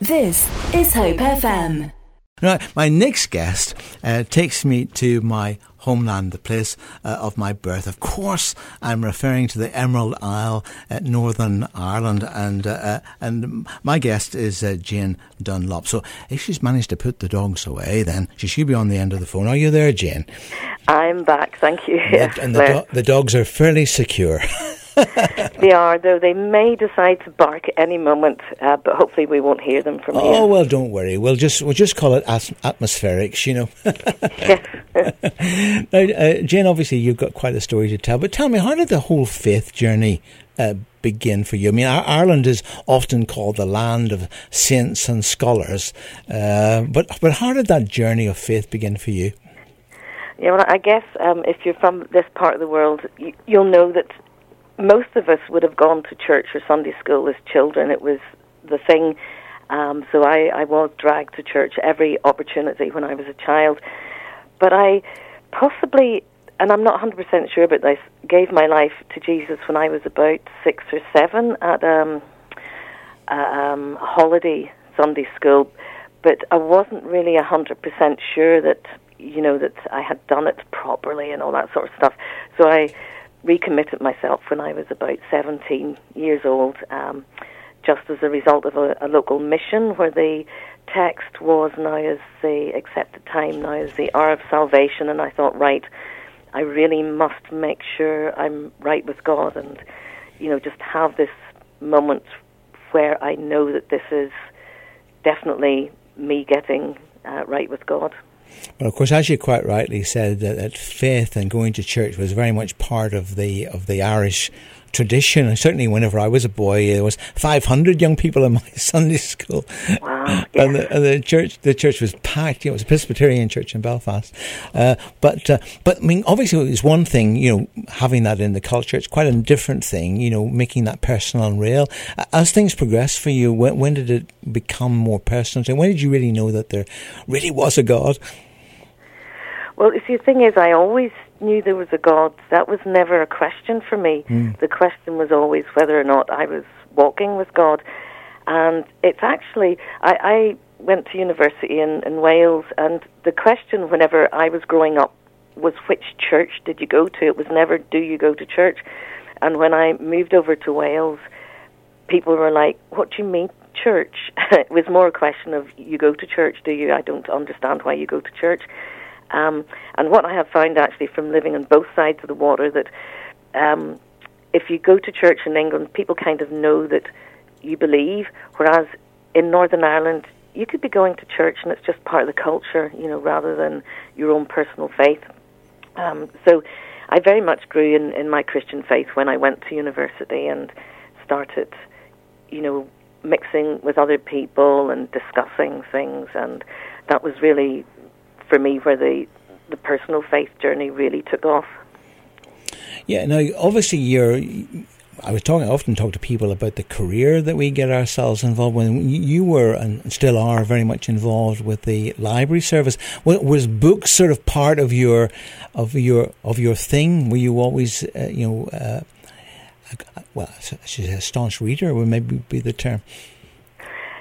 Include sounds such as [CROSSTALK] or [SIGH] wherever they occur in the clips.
This is Hope FM. Now, my next guest uh, takes me to my homeland, the place uh, of my birth. Of course, I'm referring to the Emerald Isle at Northern Ireland, and uh, uh and my guest is uh, Jane Dunlop. So, if she's managed to put the dogs away, then she should be on the end of the phone. Are you there, Jane? I'm back, thank you. And the, and the, do- the dogs are fairly secure. [LAUGHS] they are, though they may decide to bark at any moment, uh, but hopefully we won't hear them from oh, here. Oh well, don't worry. We'll just we'll just call it as- atmospherics, you know. [LAUGHS] now, uh, Jane, obviously you've got quite a story to tell, but tell me, how did the whole faith journey uh, begin for you? I mean, Ireland is often called the land of saints and scholars, uh, but but how did that journey of faith begin for you? Yeah, well, I guess um, if you're from this part of the world, you, you'll know that most of us would have gone to church or Sunday school as children. It was the thing. Um, so I, I was dragged to church every opportunity when I was a child. But I possibly, and I'm not 100% sure about this, gave my life to Jesus when I was about six or seven at um, a um, holiday Sunday school. But I wasn't really 100% sure that, you know, that I had done it properly and all that sort of stuff. So I recommitted myself when I was about 17 years old, um, just as a result of a, a, local mission where the text was now is the accepted time, now is the hour of salvation, and I thought, right, I really must make sure I'm right with God and, you know, just have this moment where I know that this is definitely me getting uh, right with God. Well, of course, as you quite rightly said, that, that, faith and going to church was very much part of the of the Irish tradition. And certainly, whenever I was a boy, there was 500 young people in [LAUGHS] my Sunday school, wow, [LAUGHS] and, the, and, the, church the church was packed. You know, it was a Presbyterian church in Belfast. Uh, but uh, but I mean, obviously, it's one thing. You know, having that in the culture, it's quite a different thing. You know, making that personal and real. As things progressed for you, when, when did it become more personal? And when did you really know that there really was a God? Well, you see, the thing is, I always knew there was a God. That was never a question for me. Mm. The question was always whether or not I was walking with God. And it's actually, I, I went to university in, in Wales, and the question whenever I was growing up was which church did you go to? It was never do you go to church? And when I moved over to Wales, people were like, what do you mean church? [LAUGHS] it was more a question of you go to church, do you? I don't understand why you go to church. Um, and what I have found actually from living on both sides of the water that um, if you go to church in England, people kind of know that you believe, whereas in Northern Ireland, you could be going to church and it's just part of the culture, you know, rather than your own personal faith. Um, so I very much grew in, in my Christian faith when I went to university and started, you know, mixing with other people and discussing things, and that was really for me where the the personal faith journey really took off. Yeah, now obviously you're. I was talking. I often talk to people about the career that we get ourselves involved with. You were and still are very much involved with the library service. Was books sort of part of your of your of your thing? Were you always, uh, you know, uh, well, a staunch reader would maybe be the term.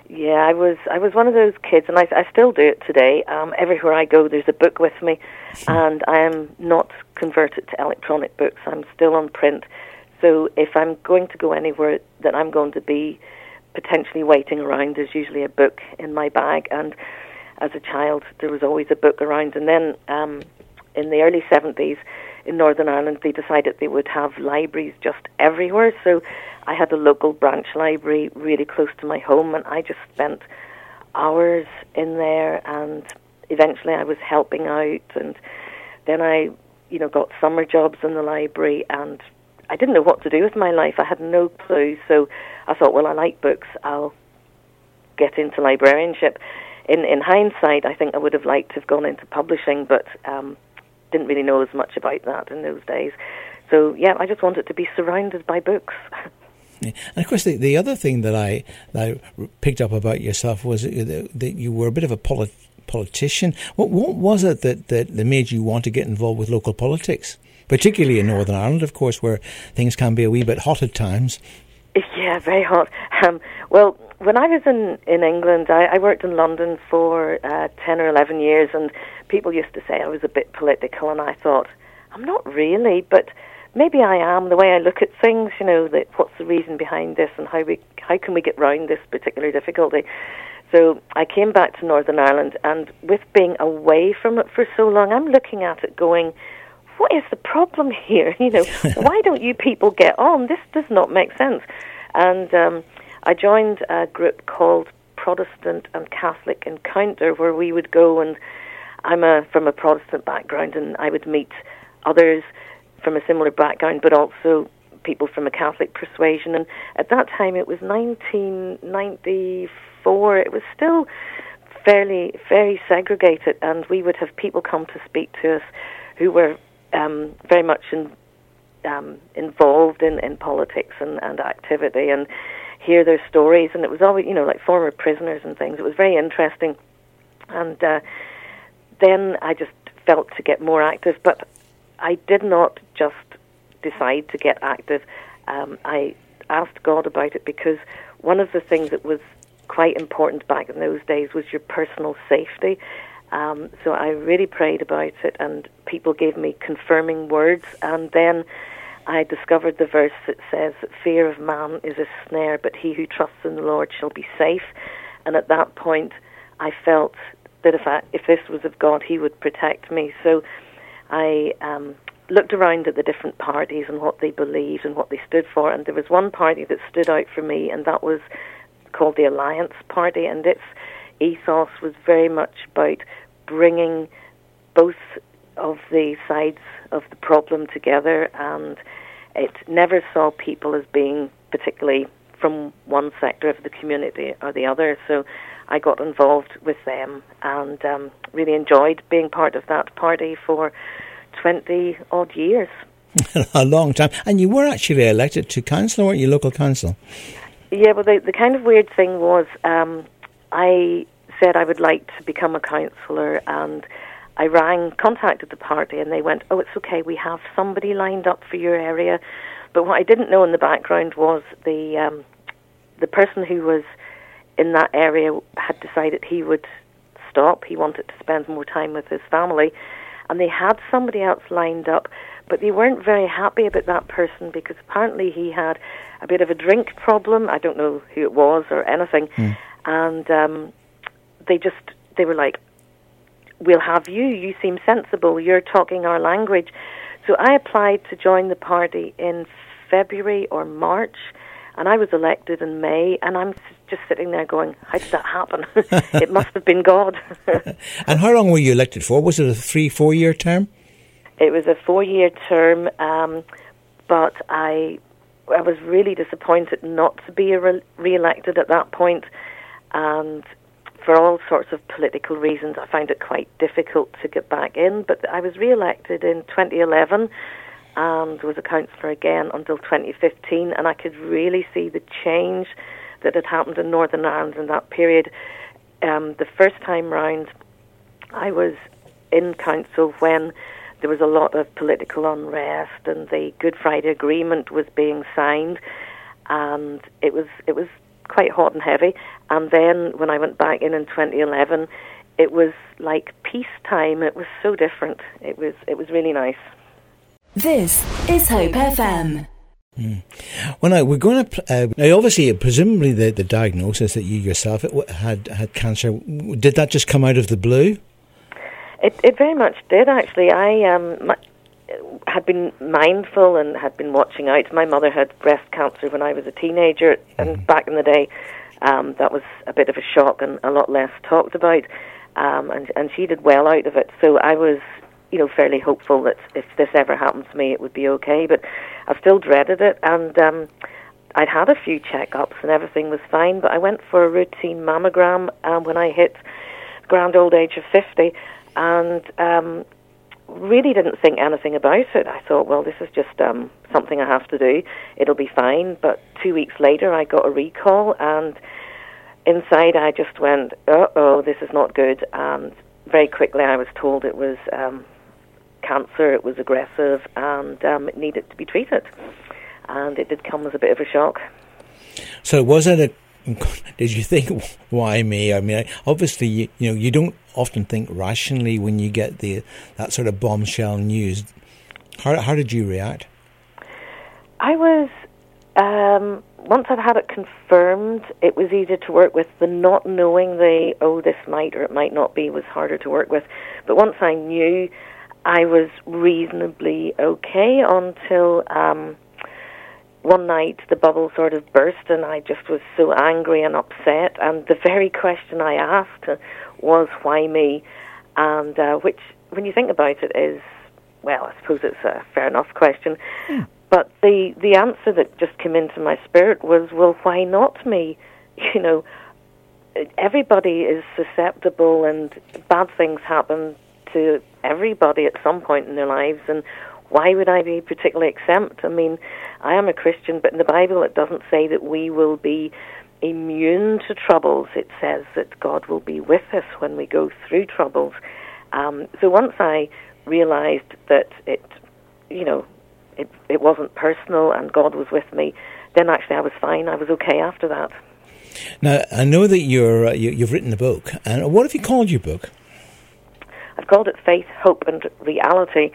Yeah, I was I was one of those kids, and I, I still do it today. Um, everywhere I go, there's a book with me, [LAUGHS] and I am not converted to electronic books. I'm still on print. So if I'm going to go anywhere that I'm going to be potentially waiting around, there's usually a book in my bag. And as a child, there was always a book around. And then um, in the early 70s in Northern Ireland, they decided they would have libraries just everywhere. So I had a local branch library really close to my home, and I just spent hours in there. And eventually, I was helping out, and then I, you know, got summer jobs in the library, and I didn't know what to do with my life. I had no clue, so I thought, well, I like books. I'll get into librarianship. In in hindsight, I think I would have liked to have gone into publishing, but um, didn't really know as much about that in those days. So yeah, I just wanted to be surrounded by books. [LAUGHS] And of course, the, the other thing that I, that I picked up about yourself was that you were a bit of a polit- politician. What, what was it that, that, made you want to get involved with local politics? Particularly in Northern Ireland, of course, where things can be a wee bit hot at times. Yeah, very hot. Um, well, when I was in in England, I, I worked in London for uh, ten or eleven years, and people used to say I was a bit political, and I thought I'm not really, but maybe I am. The way I look at things, you know, that what's the reason behind this, and how we how can we get round this particular difficulty. So I came back to Northern Ireland, and with being away from it for so long, I'm looking at it going, what is the problem [LAUGHS] here? You know, [LAUGHS] why don't you people get on? This does not make sense. And um, I joined a group called Protestant and Catholic Encounter, where we would go and I'm a from a Protestant background, and I would meet others from a similar background, but also people from a Catholic persuasion. And at that time, it was 1994. It was still fairly very segregated, and we would have people come to speak to us who were um, very much in, um, involved in, in politics and, and activity, and hear their stories. And it was always, you know, like former prisoners and things. It was very interesting. And uh, then I just felt to get more active, but I did not just decide to get active. Um, I asked God about it because one of the things that was quite important back in those days was your personal safety. Um, so I really prayed about it, and people gave me confirming words. And then I discovered the verse that says fear of man is a snare, but he who trusts in the Lord shall be safe. And at that point, I felt that if I, if this was of God, He would protect me. So I um, looked around at the different parties and what they believed and what they stood for, and there was one party that stood out for me, and that was called the Alliance Party, and its ethos was very much about bringing both of the sides of the problem together, and it never saw people as being particularly from one sector of the community or the other. So I got involved with them and um, really enjoyed being part of that party for 20 odd years. [LAUGHS] a long time. And you were actually elected to council, weren't you, local council? Yeah, well, the, the kind of weird thing was um, I said I would like to become a councillor, and I rang, contacted the party, and they went, "Oh, it's okay. We have somebody lined up for your area." But what I didn't know in the background was the um, the person who was in that area had decided he would stop. He wanted to spend more time with his family, and they had somebody else lined up, but they weren't very happy about that person because apparently he had a bit of a drink problem. I don't know who it was or anything, mm. and um, they just they were like, "We'll have you. You seem sensible. You're talking our language." So I applied to join the party in February or March, and I was elected in May. And I'm just sitting there going, "How did that happen? [LAUGHS] it must have been God." [LAUGHS] and how long were you elected for? Was it a three, four-year term? It was a four-year term, um, but I I was really disappointed not to be re- re-elected at that point. point, and for all sorts of political reasons, I found it quite difficult to get back in. But I was re-elected in 2011 and was a councillor again until 2015, and I could really see the change that had happened in Northern Ireland in that period. Um, the first time round, I was in council when there was a lot of political unrest, and the Good Friday Agreement was being signed, and it was it was quite hot and heavy. And then when I went back in in 2011, it was like peacetime. It was so different. It was it was really nice. This is Hope FM. Mm. Well, now we're going to. Uh, now, obviously, presumably, the, the diagnosis that you yourself had had cancer. Did that just come out of the blue? It it very much did. Actually, I um my, had been mindful and had been watching out. My mother had breast cancer when I was a teenager, and mm. back in the day, um, that was a bit of a shock and a lot less talked about. Um, and and she did well out of it. So I was, you know, fairly hopeful that if this ever happened to me, it would be okay. But I still dreaded it, and um, I'd had a few checkups and everything was fine. But I went for a routine mammogram um, when I hit grand old age of fifty, and um, really didn't think anything about it. I thought, well, this is just um, something I have to do. It'll be fine. But two weeks later, I got a recall, and inside I just went, uh oh, this is not good. And very quickly, I was told it was um, cancer, it was aggressive, and um, it needed to be treated. And it did come as a bit of a shock. So, was it a [LAUGHS] did you think, [LAUGHS] why me? I mean, obviously, you, you know, you don't often think rationally when you get the that sort of bombshell news. How how did you react? I was um, once I'd had it confirmed, it was easier to work with. The not knowing the oh this might or it might not be was harder to work with. But once I knew, I was reasonably okay until. Um, one night the bubble sort of burst and I just was so angry and upset and the very question I asked was why me and uh, which when you think about it is well I suppose it's a fair enough question yeah. but the the answer that just came into my spirit was well why not me [LAUGHS] you know everybody is susceptible and bad things happen to everybody at some point in their lives and why would I be particularly exempt? I mean, I am a Christian, but in the Bible it doesn't say that we will be immune to troubles. It says that God will be with us when we go through troubles. Um, so once I realized that it, you know, it, it wasn't personal and God was with me, then actually I was fine. I was okay after that. Now I know that you're uh, you, have written a book, and what have you called your book? Called it Faith, Hope, and Reality.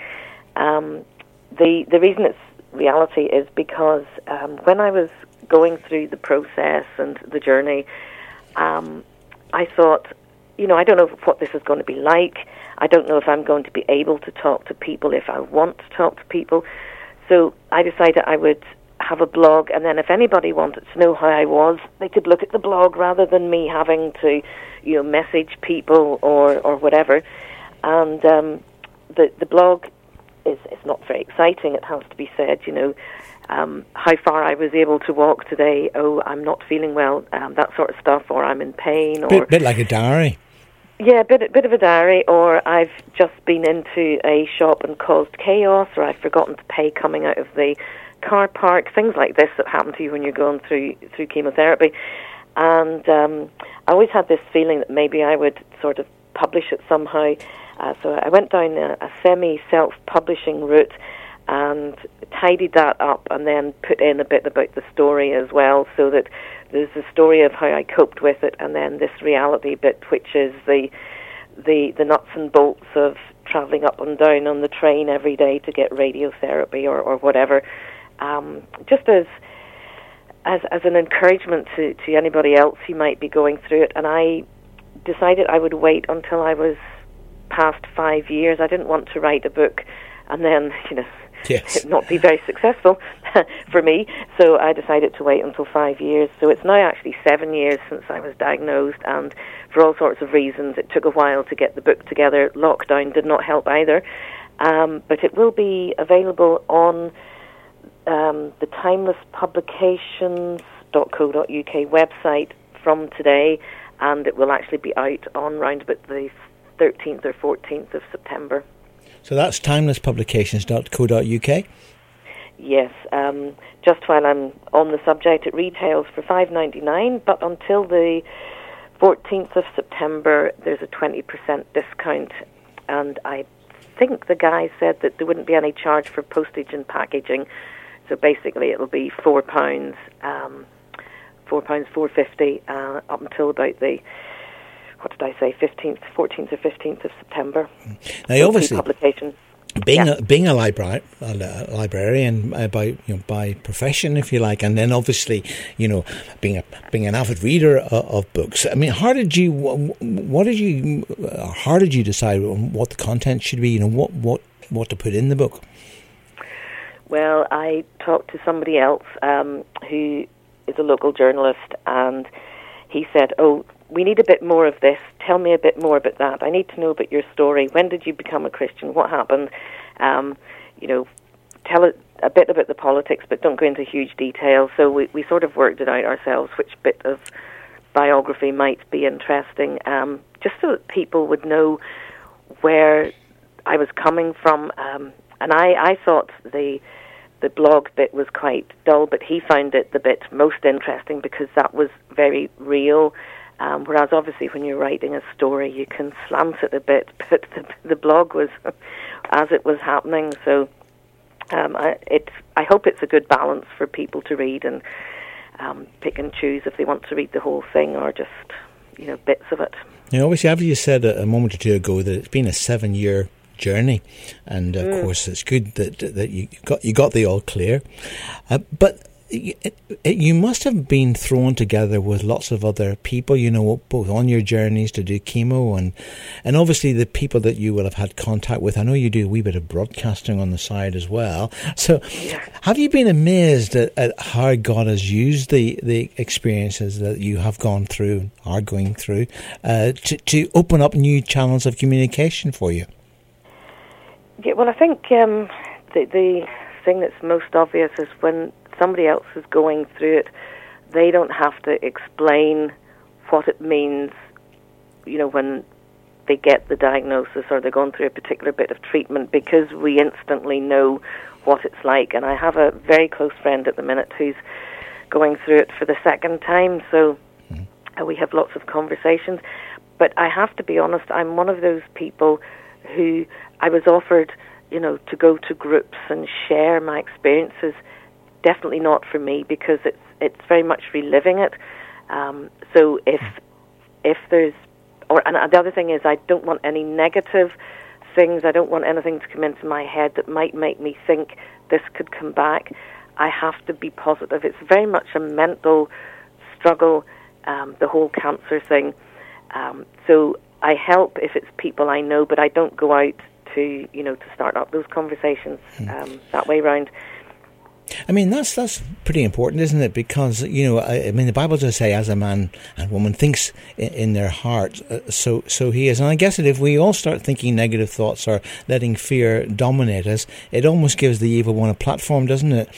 Um, the the reason it's reality is because um, when I was going through the process and the journey, um, I thought, you know, I don't know what this is going to be like. I don't know if I'm going to be able to talk to people if I want to talk to people. So I decided I would have a blog, and then if anybody wanted to know how I was, they could look at the blog rather than me having to, you know, message people or or whatever. And um, the the blog is, is not very exciting, it has to be said. You know, um, how far I was able to walk today, oh, I'm not feeling well, um, that sort of stuff, or I'm in pain. or Bit, bit like a diary. Yeah, a bit, bit of a diary, or I've just been into a shop and caused chaos, or I've forgotten to pay coming out of the car park, things like this that happen to you when you're going through through chemotherapy. And um, I always had this feeling that maybe I would sort of publish it somehow. Uh, so I went down a, a semi self publishing route and tidied that up and then put in a bit about the story as well so that there's the story of how I coped with it and then this reality bit which is the the the nuts and bolts of traveling up and down on the train every day to get radiotherapy or, or whatever um, just as as as an encouragement to, to anybody else who might be going through it and I decided I would wait until I was past five years. I didn't want to write a book and then, you know, yes. [LAUGHS] not be very successful [LAUGHS] for me. So I decided to wait until five years. So it's now actually seven years since I was diagnosed, and for all sorts of reasons, it took a while to get the book together. Lockdown did not help either. Um, but it will be available on um, the timelesspublications.co.uk website from today, and it will actually be out on round about the 13th or 14th of September. So that's timelesspublications.co.uk? Yes. Um, just while I'm on the subject, it retails for five ninety nine, but until the 14th of September, there's a 20% discount, and I think the guy said that there wouldn't be any charge for postage and packaging. So basically, it'll be four pounds, um, four pounds four fifty uh, up until about the what did I say, 15th, 14th or 15th of September. Now, obviously, publication. Being yeah. a being a, libra- a librarian uh, by you know by profession, if you like, and then obviously you know being a being an avid reader of, of books. I mean, how did you what did you uh, how did you decide what the content should be? You know what what what to put in the book. Well, I talked to somebody else um, who is a local journalist, and he said, "Oh, we need a bit more of this. Tell me a bit more about that. I need to know about your story. When did you become a Christian? What happened? Um, you know, tell it a bit about the politics, but don't go into huge detail. So we, we sort of worked it out ourselves, which bit of biography might be interesting, um, just so that people would know where I was coming from. Um, and I, I thought the the blog bit was quite dull, but he found it the bit most interesting because that was very real. Um, whereas obviously when you're writing a story, you can slant it a bit, [LAUGHS] but the, the blog was [LAUGHS] as it was happening. So um, I, I hope it's a good balance for people to read, and um, pick and choose if they want to read the whole thing or just you know bits of it. Now, obviously, as you said a moment or two ago, that it's been a seven-year journey, and of mm. course, it's good that that you got you got the all clear. Uh, but it, it, you must have been thrown together with lots of other people, you know, both on your journeys to do chemo and and obviously the people that you will have had contact with. I know you do a wee bit of broadcasting on the side as well. So, have you been amazed at, at how God has used the, the experiences that you have gone through, are going through, uh, to to open up new channels of communication for you? Yeah, well, I think um, the the thing that's most obvious is when somebody else is going through it, they don't have to explain what it means, you know, when they get the diagnosis or they're going through a particular bit of treatment because we instantly know what it's like. And I have a very close friend at the minute who's going through it for the second time, so mm. we have lots of conversations. But I have to be honest, I'm one of those people who I was offered, you know, to go to groups and share my experiences definitely not for me because it's it's very much reliving it. Um, so if if there's or and the other thing is I don't want any negative things. I don't want anything to come into my head that might make me think this could come back. I have to be positive. It's very much a mental struggle, um, the whole cancer thing. Um, so I help if it's people I know, but I don't go out to you know to start up those conversations hmm. um, that way round. I mean, that's that's pretty important, isn't it? Because you know, I, I mean, the Bible does say, "As a man and woman thinks in, in their heart, uh, so so he is." And I guess that if we all start thinking negative thoughts or letting fear dominate us, it almost gives the evil one a platform, doesn't it?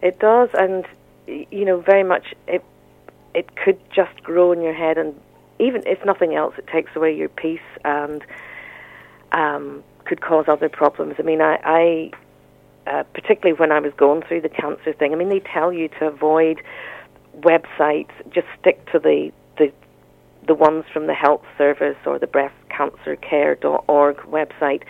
It does, and you know, very much it it could just grow in your head, and even if nothing else, it takes away your peace and um, could cause other problems. I mean, I, I uh, particularly when I was going through the cancer thing. I mean, they tell you to avoid websites, just stick to the the the ones from the health service or the breastcancercare.org website.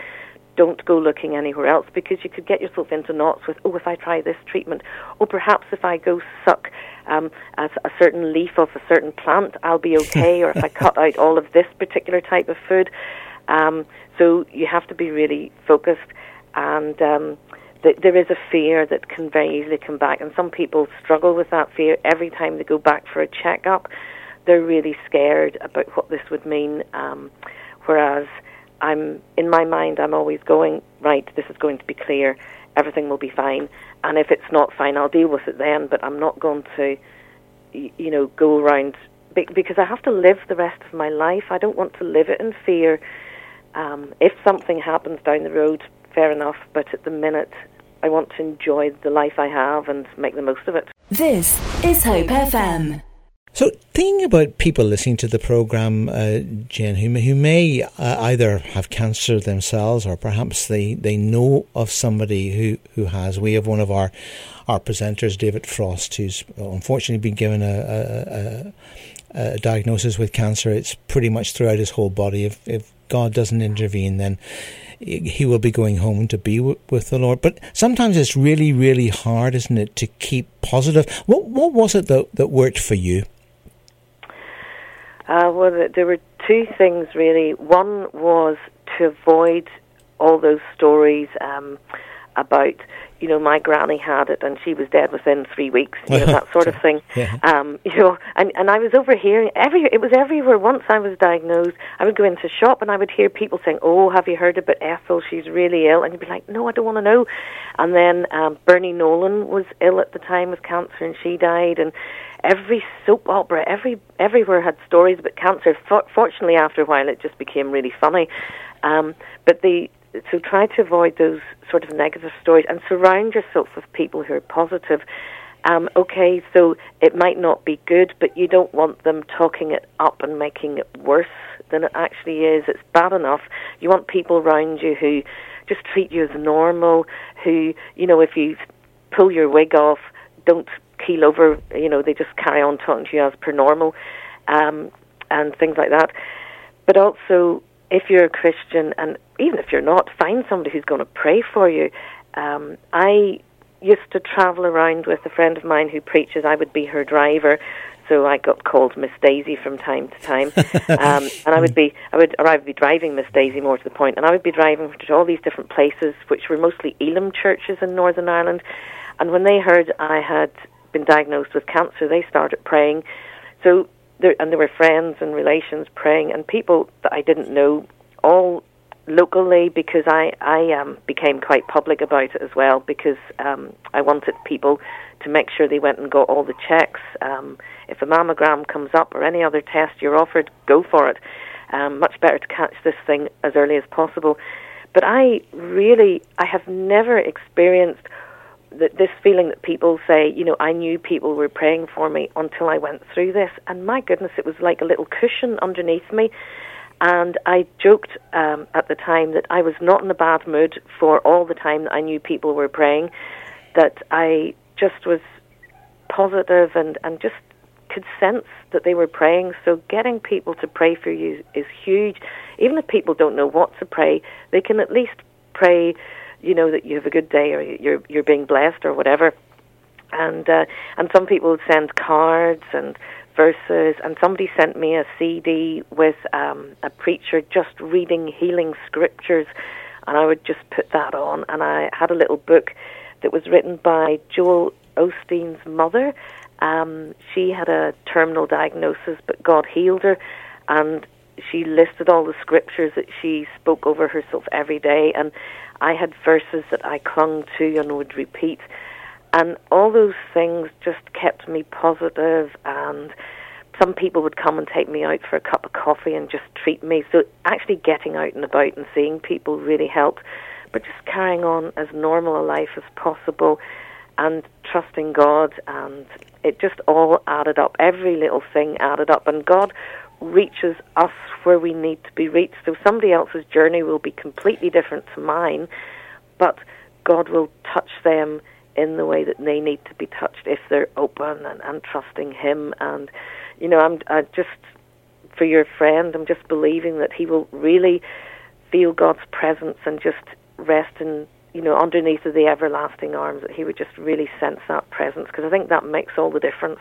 Don't go looking anywhere else because you could get yourself into knots with, oh, if I try this treatment, or perhaps if I go suck um, a, a certain leaf of a certain plant, I'll be [LAUGHS] okay, or if I cut out all of this particular type of food. Um, so you have to be really focused and um, there is a fear that can very easily come back, and some people struggle with that fear every time they go back for a checkup. They're really scared about what this would mean. Um, whereas I'm in my mind, I'm always going right. This is going to be clear. Everything will be fine, and if it's not fine, I'll deal with it then. But I'm not going to, you know, go around because I have to live the rest of my life. I don't want to live it in fear. Um, if something happens down the road, fair enough, but at the minute, I want to enjoy the life I have and make the most of it. This is Hope FM. So, thinking about people listening to the program, uh, Jen, who may, who may uh, either have cancer themselves or perhaps they, they know of somebody who, who has. We have one of our our presenters, David Frost, who's unfortunately been given a, a, a, a diagnosis with cancer. It's pretty much throughout his whole body. If, if God doesn't intervene, then he will be going home to be with the Lord. But sometimes it's really, really hard, isn't it, to keep positive? What What was it that that worked for you? Uh, well, there were two things really. One was to avoid all those stories um, about you know, my granny had it and she was dead within three weeks, you know, that [LAUGHS] sort of thing. Yeah. Um, you know, and, and I was overhearing every, it was everywhere. Once I was diagnosed, I would go into a shop and I would hear people saying, oh, have you heard about Ethel? She's really ill. And you'd be like, no, I don't want to know. And then um, Bernie Nolan was ill at the time with cancer and she died. And every soap opera, every everywhere had stories about cancer. For, fortunately, after a while, it just became really funny. Um, but the so try to avoid those sort of negative stories and surround yourself with people who are positive. Um, okay, so it might not be good, but you don't want them talking it up and making it worse than it actually is. It's bad enough. You want people around you who just treat you as normal, who, you know, if you pull your wig off, don't keel over, you know, they just carry on talking to you as per normal, um, and things like that. But also, if you're a Christian, and even if you're not, find somebody who's going to pray for you. Um, I used to travel around with a friend of mine who preaches. I would be her driver, so I got called Miss Daisy from time to time. [LAUGHS] um, and I would be, I would, or I would be driving Miss Daisy more to the point, and I would be driving to all these different places, which were mostly Elim churches in Northern Ireland. And when they heard I had been diagnosed with cancer, they started praying. So there, and there were friends and relations praying, and people that I didn't know, all locally because I I um, became quite public about it as well because um, I wanted people to make sure they went and got all the checks. Um, if a mammogram comes up or any other test you're offered, go for it. Um, much better to catch this thing as early as possible. But I really I have never experienced th- this feeling that people say, you know, I knew people were praying for me until I went through this, and my goodness, it was like a little cushion underneath me. And I joked um, at the time that I was not in a bad mood for all the time that I knew people were praying, that I just was positive and, and just could sense that they were praying. So getting people to pray for you is huge. Even if people don't know what to pray, they can at least pray, you know, that you have a good day or you're you're being blessed or whatever. And uh, and some people send cards and verses, and somebody sent me a CD with um, a preacher just reading healing scriptures, and I would just put that on. And I had a little book that was written by Joel Osteen's mother. Um, she had a terminal diagnosis, but God healed her, and she listed all the scriptures that she spoke over herself every day. And I had verses that I clung to and would repeat. And all those things just kept me positive and some people would come and take me out for a cup of coffee and just treat me. So actually getting out and about and seeing people really helped. But just carrying on as normal a life as possible and trusting God and it just all added up. Every little thing added up and God reaches us where we need to be reached. So somebody else's journey will be completely different to mine, but God will touch them in the way that they need to be touched if they're open and, and trusting Him. And you know, I'm I just for your friend, I'm just believing that he will really feel God's presence and just rest in you know underneath of the everlasting arms. That he would just really sense that presence because I think that makes all the difference.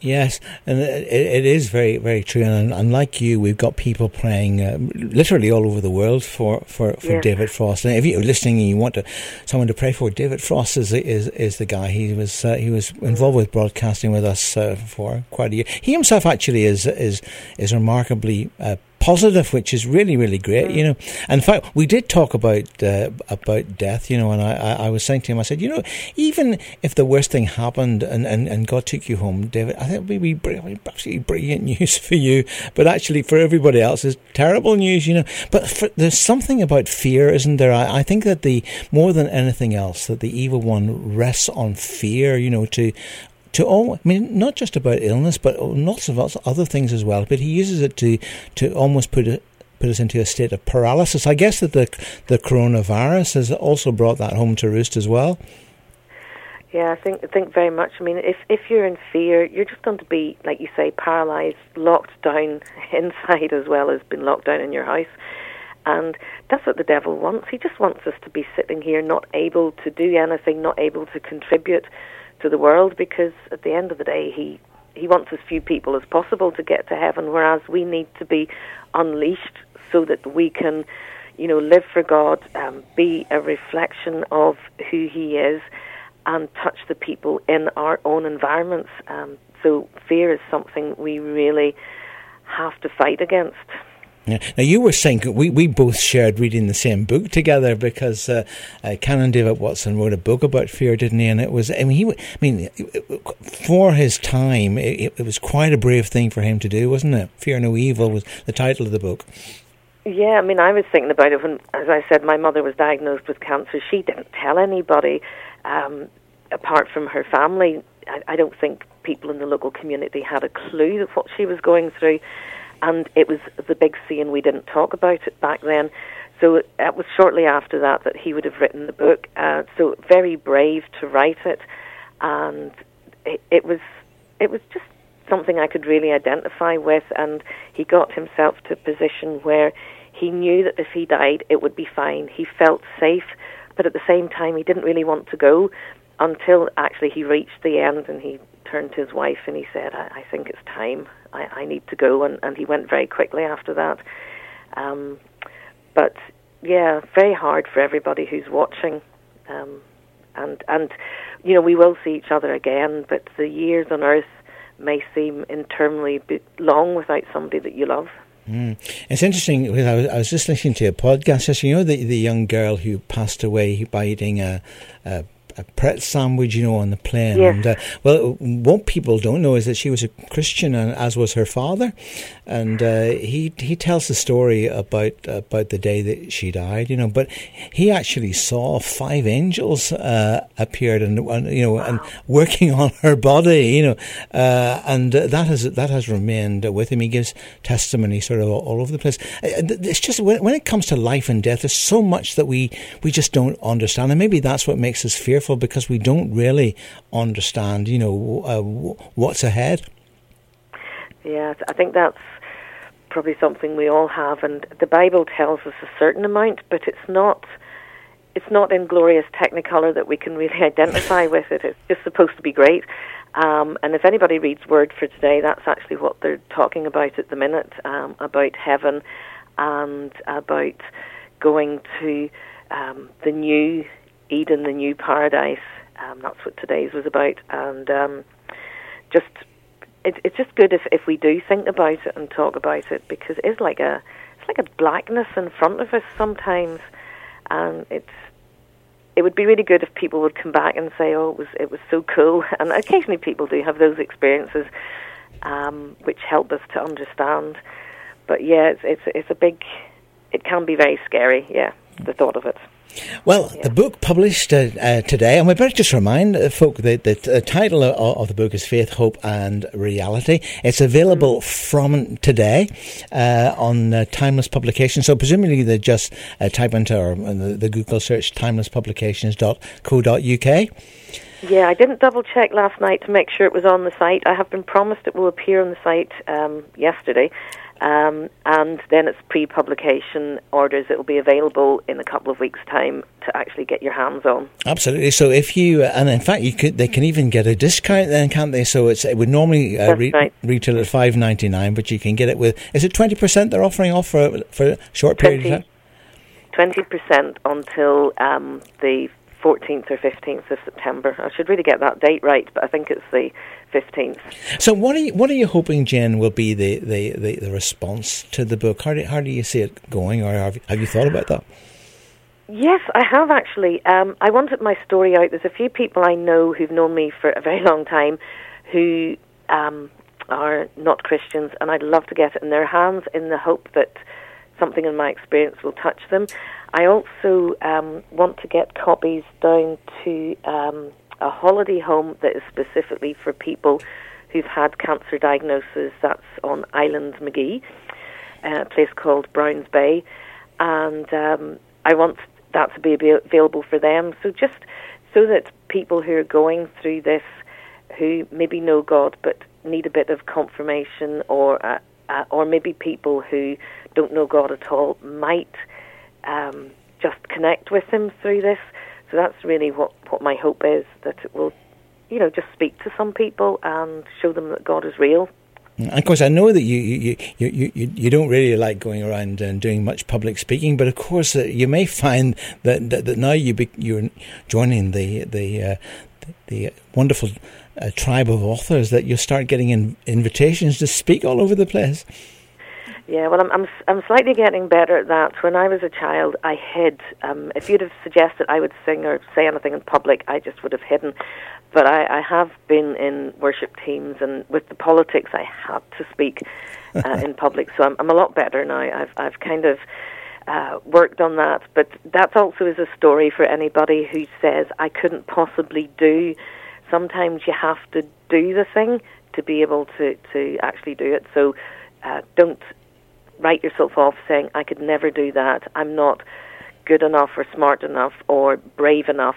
Yes, and it, it is very, very true. And, and like you, we've got people praying uh, literally all over the world for, for, for. David Frost. And if you're listening and you want to, someone to pray for, David Frost is is, is the guy. He was uh, he was involved with broadcasting with us uh, for quite a year. He himself actually is is is remarkably uh, positive, which is really, really great. You know, and in fact, we did talk about uh, about death. You know, and I, I, was saying to him, I said, you know, even if the worst thing happened and, and, and God took you home, David, I think it would be absolutely brilliant [LAUGHS] news for you, but actually for everybody else, is terrible news. You know, but for, there's something about fear, isn't there? I, I think that the more than anything else, that the evil one rests on fear. You know, to to all, I mean, not just about illness, but lots of other things as well. But he uses it to, to almost put put us into a state of paralysis. I guess that the the coronavirus has also brought that home to roost as well. Yeah, I think think very much. I mean, if if you're in fear, you're just going to be, like you say, paralyzed, locked down [LAUGHS] inside as well as being locked down in your house. And that's what the devil wants. He just wants us to be sitting here, not able to do anything, not able to contribute to the world because at the end of the day he he wants as few people as possible to get to heaven whereas we need to be unleashed so that we can you know live for God um, be a reflection of who he is and touch the people in our own environments. Um, so fear is something we really have to fight against yeah. Now you were saying we, we both shared reading the same book together because uh, uh, Canon David Watson wrote a book about fear, didn't he? And it was I mean he I mean for his time it, it was quite a brave thing for him to do, wasn't it? Fear no evil was the title of the book. Yeah, I mean I was thinking about it when, as I said, my mother was diagnosed with cancer. She didn't tell anybody um, apart from her family. I, I don't think people in the local community had a clue of what she was going through and it was the big scene. We didn't talk about it back then. So it was shortly after that that he would have written the book. Uh, so very brave to write it, and it, it was it was just something I could really identify with. And he got himself to a position where he knew that if he died, it would be fine. He felt safe, but at the same time, he didn't really want to go until actually he reached the end and he turned to his wife and he said, I, I think it's time. I, I need to go. And, and he went very quickly after that. Um, but yeah, very hard for everybody who's watching. Um, and, and, you know, we will see each other again, but the years on earth may seem interminably long without somebody that you love. Mm. It's interesting because I was, I was, just listening to a podcast. You know, the the young girl who passed away by eating a, a a Pret sandwich, you know, on the plane. Yes. And, uh, well, what people don't know is that she was a Christian, and as was her father. And uh, he he tells the story about about the day that she died, you know. But he actually saw five angels uh, appeared and, and, you know and working [LAUGHS] on her body, you know, uh, and that has that has remained with him. He gives testimony sort of all, all over the place. Uh, it's just when, when it comes to life and death, there's so much that we we just don't understand, and maybe that's what makes us fearful because we don't really understand, you know, uh, what's ahead. Yeah, I think that's probably something we all have, and the Bible tells us a certain amount, but it's not. It's not in glorious technicolor that we can really [LAUGHS] identify with it. It's just supposed to be great. Um, and if anybody reads Word for Today, that's actually what they're talking about at the minute um, about heaven and about going to um, the new Eden, the new paradise. Um, that's what today's was about, and um, just it, it's just good if if we do think about it and talk about it because it is like a it's like a blackness in front of us sometimes, and it's it would be really good if people would come back and say, "Oh, it was it was so cool." [LAUGHS] And occasionally, people do have those experiences, um, which help us to understand. But yeah, it's it's it's a big. It can be very scary. Yeah, the thought of it. Well, yeah. the book published uh, uh, today, and we better just remind uh, folk that the uh, title of, of, the book is Faith, Hope and Reality. It's available from today uh, on uh, Timeless Publications. So presumably they just type into or, the, the, Google search timelesspublications.co.uk. Yeah, I didn't double check last night to make sure it was on the site. I have been promised it will appear on the site um, yesterday. Um, and then it's pre-publication orders. It will be available in a couple of weeks' time to actually get your hands on. Absolutely. So if you, and in fact, you could, they can even get a discount then, can't they? So it's it would normally uh, re- right. retail at five ninety nine, but you can get it with. Is it twenty percent they're offering off for for a short period 20, of time? Twenty percent until um, the 14th or 15th of September. I should really get that date right, but I think it's the 15th. So, what are you, what are you hoping, Jen, will be the, the, the, the response to the book? How do, how do you see it going, or have you, have you thought about that? Yes, I have actually. Um, I wanted my story out. There's a few people I know who've known me for a very [LAUGHS] long time who um, are not Christians, and I'd love to get it in their hands in the hope that something in my experience will touch them. I also um, want to get copies down to um, a holiday home that is specifically for people who've had cancer diagnosis. That's on Islandmagee, a place called Browns Bay, and um, I want that to be available for them. So just so that people who are going through this, who maybe know God but need a bit of confirmation, or uh, uh, or maybe people who don't know God at all, might um, just connect with Him through this. So that's really what, what my hope is that it will, you know, just speak to some people and show them that God is real. And of course, I know that you you, you, you, you don't really like going around and doing much public speaking, but of course, uh, you may [LAUGHS] find that, that, that now you be, you're joining the the uh, the wonderful uh, tribe of authors that you start getting in, invitations to speak all over the place. Yeah, well, I'm, I'm I'm slightly getting better at that. When I was a child, I hid. Um, if you'd have suggested I would sing or say anything in public, I just would have hidden. But I, I have been in worship teams, and with the politics, I had to speak uh, [LAUGHS] in public. So I'm, I'm a lot better now. I've I've kind of uh, worked on that. But that also is a story for anybody who says I couldn't possibly do. Sometimes you have to do the thing to be able to to actually do it. So uh, don't write yourself off saying, I could never do that, I'm not good enough or smart enough or brave enough.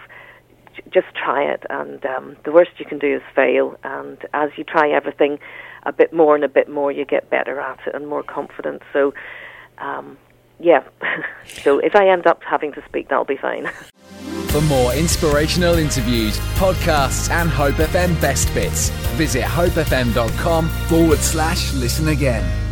Just try it, and um, the worst you can do is fail. And as you try everything a bit more and a bit more, you get better at it and more confident. So, um, yeah. [LAUGHS] so if I end up having to speak, that'll be fine. [LAUGHS] For more inspirational interviews, podcasts, and Hope FM best bits, visit hopefm.com forward slash listen again.